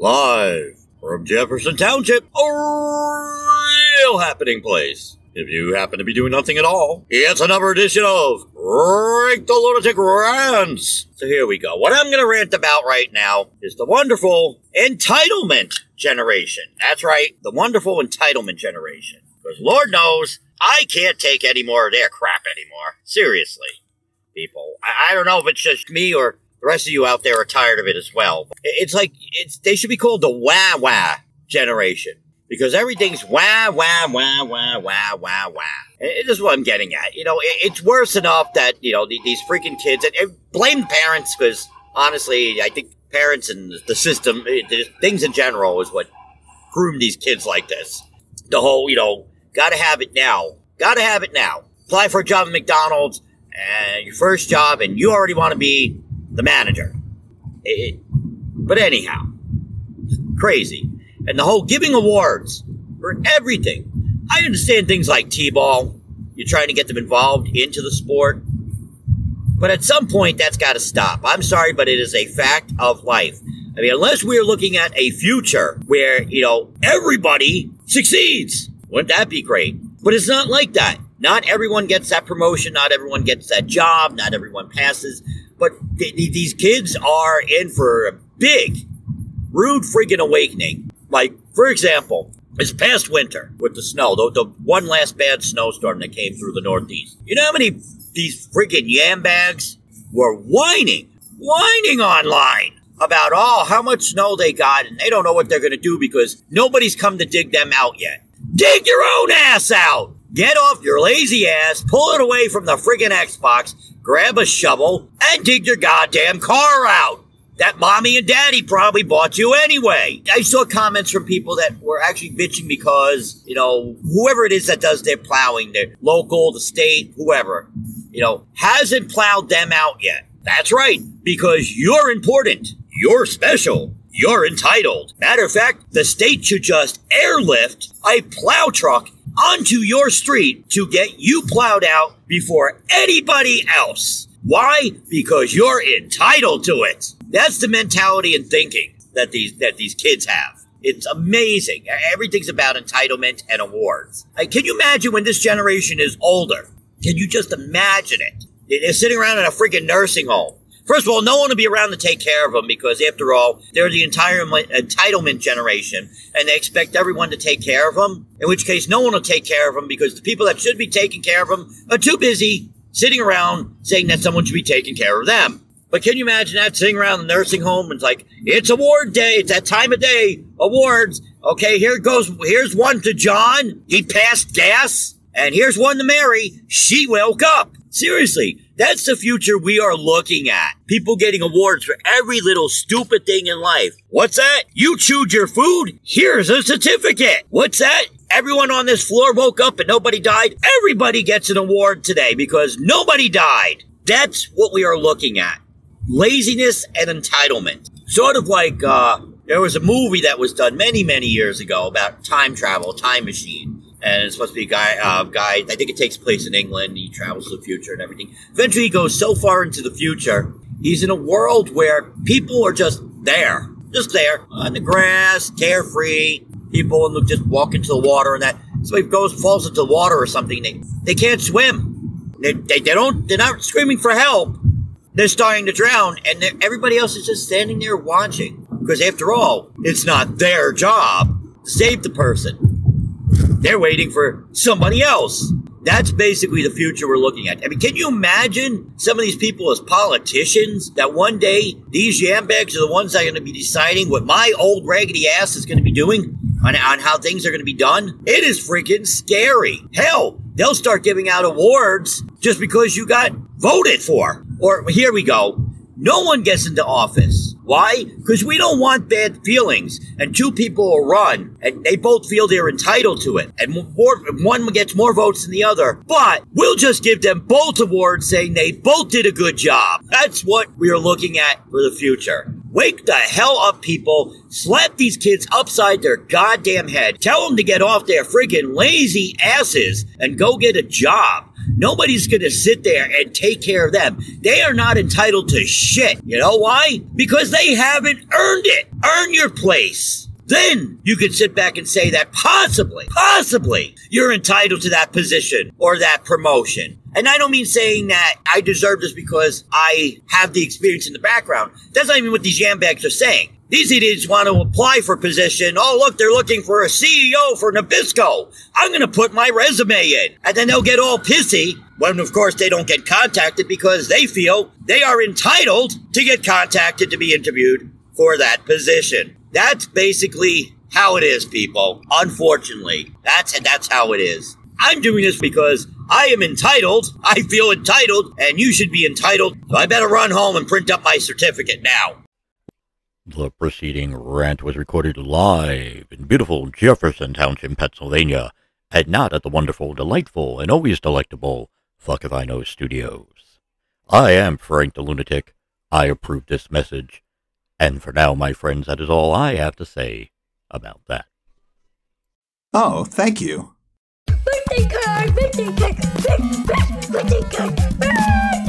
Live from Jefferson Township, a real happening place. If you happen to be doing nothing at all, it's another edition of Rick the Lunatic Rants. So here we go. What I'm going to rant about right now is the wonderful entitlement generation. That's right, the wonderful entitlement generation. Because Lord knows, I can't take any more of their crap anymore. Seriously, people. I, I don't know if it's just me or the rest of you out there are tired of it as well. It's like it's they should be called the wah wah generation because everything's wah wah wah wah wah wah wah. It is what I'm getting at. You know, it, it's worse enough that you know these freaking kids and, and blame parents because honestly, I think parents and the system, eh, it, things in general, is what groom these kids like this. The whole, you know, gotta have it now, gotta have it now. Apply for a job at McDonald's and your first job, and you already want to be the manager. It, but anyhow, crazy. And the whole giving awards for everything. I understand things like T-ball. You're trying to get them involved into the sport. But at some point, that's got to stop. I'm sorry, but it is a fact of life. I mean, unless we're looking at a future where, you know, everybody succeeds, wouldn't that be great? But it's not like that. Not everyone gets that promotion. Not everyone gets that job. Not everyone passes. But th- th- these kids are in for a big, rude freaking awakening. Like, for example, this past winter with the snow, the, the one last bad snowstorm that came through the Northeast. You know how many these freaking yam bags were whining, whining online about, oh, how much snow they got and they don't know what they're going to do because nobody's come to dig them out yet. Dig your own ass out! Get off your lazy ass, pull it away from the friggin' Xbox, grab a shovel, and dig your goddamn car out. That mommy and daddy probably bought you anyway. I saw comments from people that were actually bitching because, you know, whoever it is that does their plowing, their local, the state, whoever, you know, hasn't plowed them out yet. That's right, because you're important. You're special. You're entitled. Matter of fact, the state should just airlift a plow truck onto your street to get you plowed out before anybody else. Why? Because you're entitled to it. That's the mentality and thinking that these that these kids have. It's amazing. Everything's about entitlement and awards. can you imagine when this generation is older? Can you just imagine it? They're sitting around in a freaking nursing home First of all, no one will be around to take care of them because, after all, they're the entire entitlement generation, and they expect everyone to take care of them. In which case, no one will take care of them because the people that should be taking care of them are too busy sitting around saying that someone should be taking care of them. But can you imagine that sitting around the nursing home and it's like, it's award day. It's that time of day. Awards. Okay, here goes. Here's one to John. He passed gas. And here's one to Mary. She woke up. Seriously, that's the future we are looking at. People getting awards for every little stupid thing in life. What's that? You chewed your food? Here's a certificate. What's that? Everyone on this floor woke up and nobody died. Everybody gets an award today because nobody died. That's what we are looking at. Laziness and entitlement. Sort of like, uh, there was a movie that was done many, many years ago about time travel, time machine and it's supposed to be a guy. Uh, guy, I think it takes place in England. He travels to the future and everything. Eventually, he goes so far into the future, he's in a world where people are just there, just there on the grass, carefree. People and just walk into the water and that. Somebody goes falls into the water or something. They they can't swim. They, they, they don't. They're not screaming for help. They're starting to drown, and everybody else is just standing there watching. Because after all, it's not their job to save the person. They're waiting for somebody else. That's basically the future we're looking at. I mean, can you imagine some of these people as politicians that one day these yambags are the ones that are going to be deciding what my old raggedy ass is going to be doing on, on how things are going to be done? It is freaking scary. Hell, they'll start giving out awards just because you got voted for. Or here we go. No one gets into office. Why? Because we don't want bad feelings. And two people will run, and they both feel they're entitled to it. And more, one gets more votes than the other. But we'll just give them both awards saying they both did a good job. That's what we are looking at for the future. Wake the hell up, people. Slap these kids upside their goddamn head. Tell them to get off their friggin' lazy asses and go get a job. Nobody's going to sit there and take care of them. They are not entitled to shit. You know why? Because they haven't earned it. Earn your place. Then you could sit back and say that possibly, possibly you're entitled to that position or that promotion. And I don't mean saying that I deserve this because I have the experience in the background. That's not even what these yambags are saying. These idiots want to apply for position. Oh, look, they're looking for a CEO for Nabisco. I'm going to put my resume in. And then they'll get all pissy when, of course, they don't get contacted because they feel they are entitled to get contacted to be interviewed for that position. That's basically how it is, people. Unfortunately, that's that's how it is. I'm doing this because I am entitled. I feel entitled, and you should be entitled. So I better run home and print up my certificate now. The preceding rant was recorded live in beautiful Jefferson Township, Pennsylvania, and not at the wonderful, delightful, and always delectable Fuck If I Know Studios. I am Frank the Lunatic. I approve this message. And for now, my friends, that is all I have to say about that. Oh, thank you. Birthday card, birthday card, birthday card, birthday card,